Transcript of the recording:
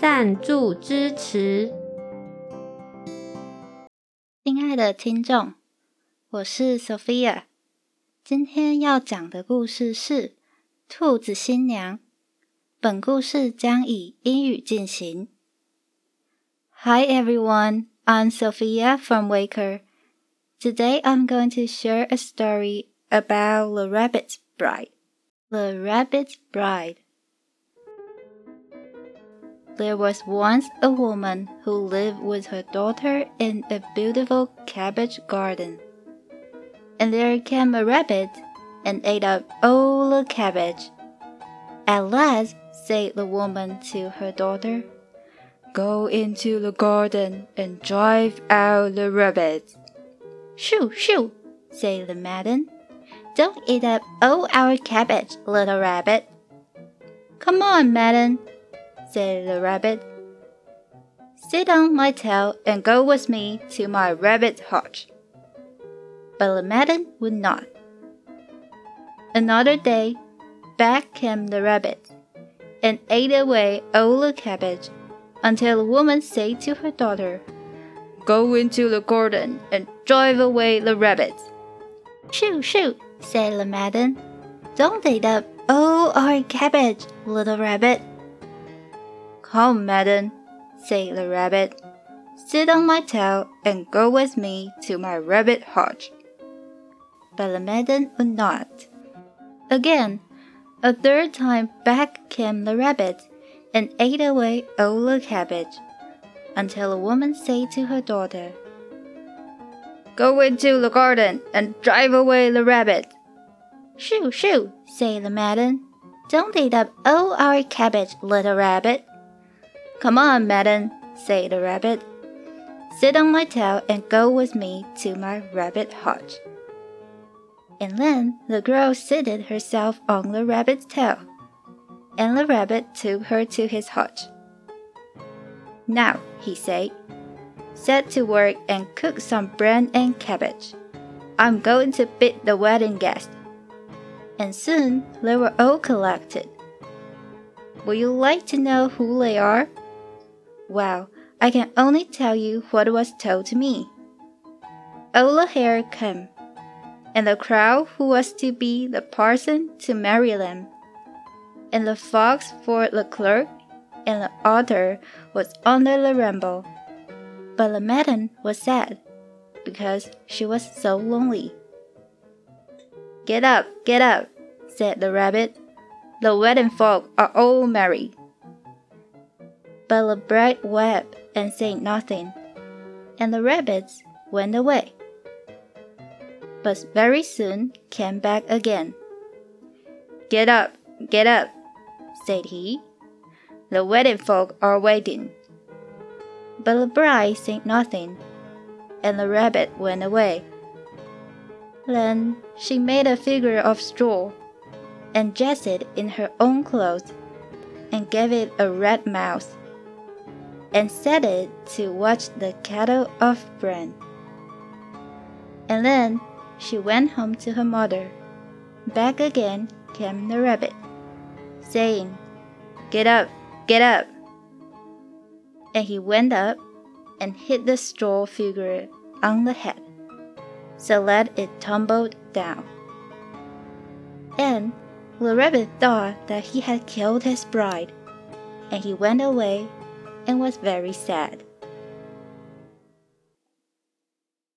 赞助支持，亲爱的听众，我是 Sophia。今天要讲的故事是《兔子新娘》。本故事将以英语进行。Hi everyone, I'm Sophia from Waker. Today I'm going to share a story about the Rabbit's Bride. The Rabbit's Bride. There was once a woman who lived with her daughter in a beautiful cabbage garden. And there came a rabbit and ate up all the cabbage. At last, said the woman to her daughter, Go into the garden and drive out the rabbit. Shoo, shoo, said the maiden. Don't eat up all our cabbage, little rabbit. Come on, maiden, said the rabbit. Sit on my tail and go with me to my rabbit hutch. But the maiden would not. Another day, back came the rabbit, and ate away all the cabbage, until the woman said to her daughter, Go into the garden and drive away the rabbit. Shoo, shoo, said the maiden. Don't eat up all our cabbage, little rabbit. Come, madam, said the rabbit. Sit on my tail and go with me to my rabbit hutch. But the maiden would not. Again, a third time back came the rabbit and ate away all the cabbage, until the woman said to her daughter, Go into the garden and drive away the rabbit. Shoo, shoo, said the maiden. Don't eat up all our cabbage, little rabbit. Come on, madam, said the rabbit. Sit on my tail and go with me to my rabbit hutch. And then the girl seated herself on the rabbit's tail, and the rabbit took her to his hutch. Now, he said, set to work and cook some bread and cabbage. I'm going to bid the wedding guests. And soon they were all collected. Would you like to know who they are? Well, I can only tell you what was told to me. All the hare came, and the crow who was to be the parson to marry them, and the fox for the clerk, and the otter was under the rainbow. But the maiden was sad, because she was so lonely. Get up, get up, said the rabbit. The wedding folk are all married but the bride wept and said nothing, and the rabbits went away. But very soon came back again. Get up, get up, said he. The wedding folk are waiting. But the bride said nothing, and the rabbit went away. Then she made a figure of straw, and dressed it in her own clothes, and gave it a red mouth and set it to watch the cattle of Bran. And then she went home to her mother. Back again came the rabbit, saying, Get up, get up. And he went up and hit the straw figure on the head, so that it tumbled down. And the rabbit thought that he had killed his bride, and he went away and was very sad.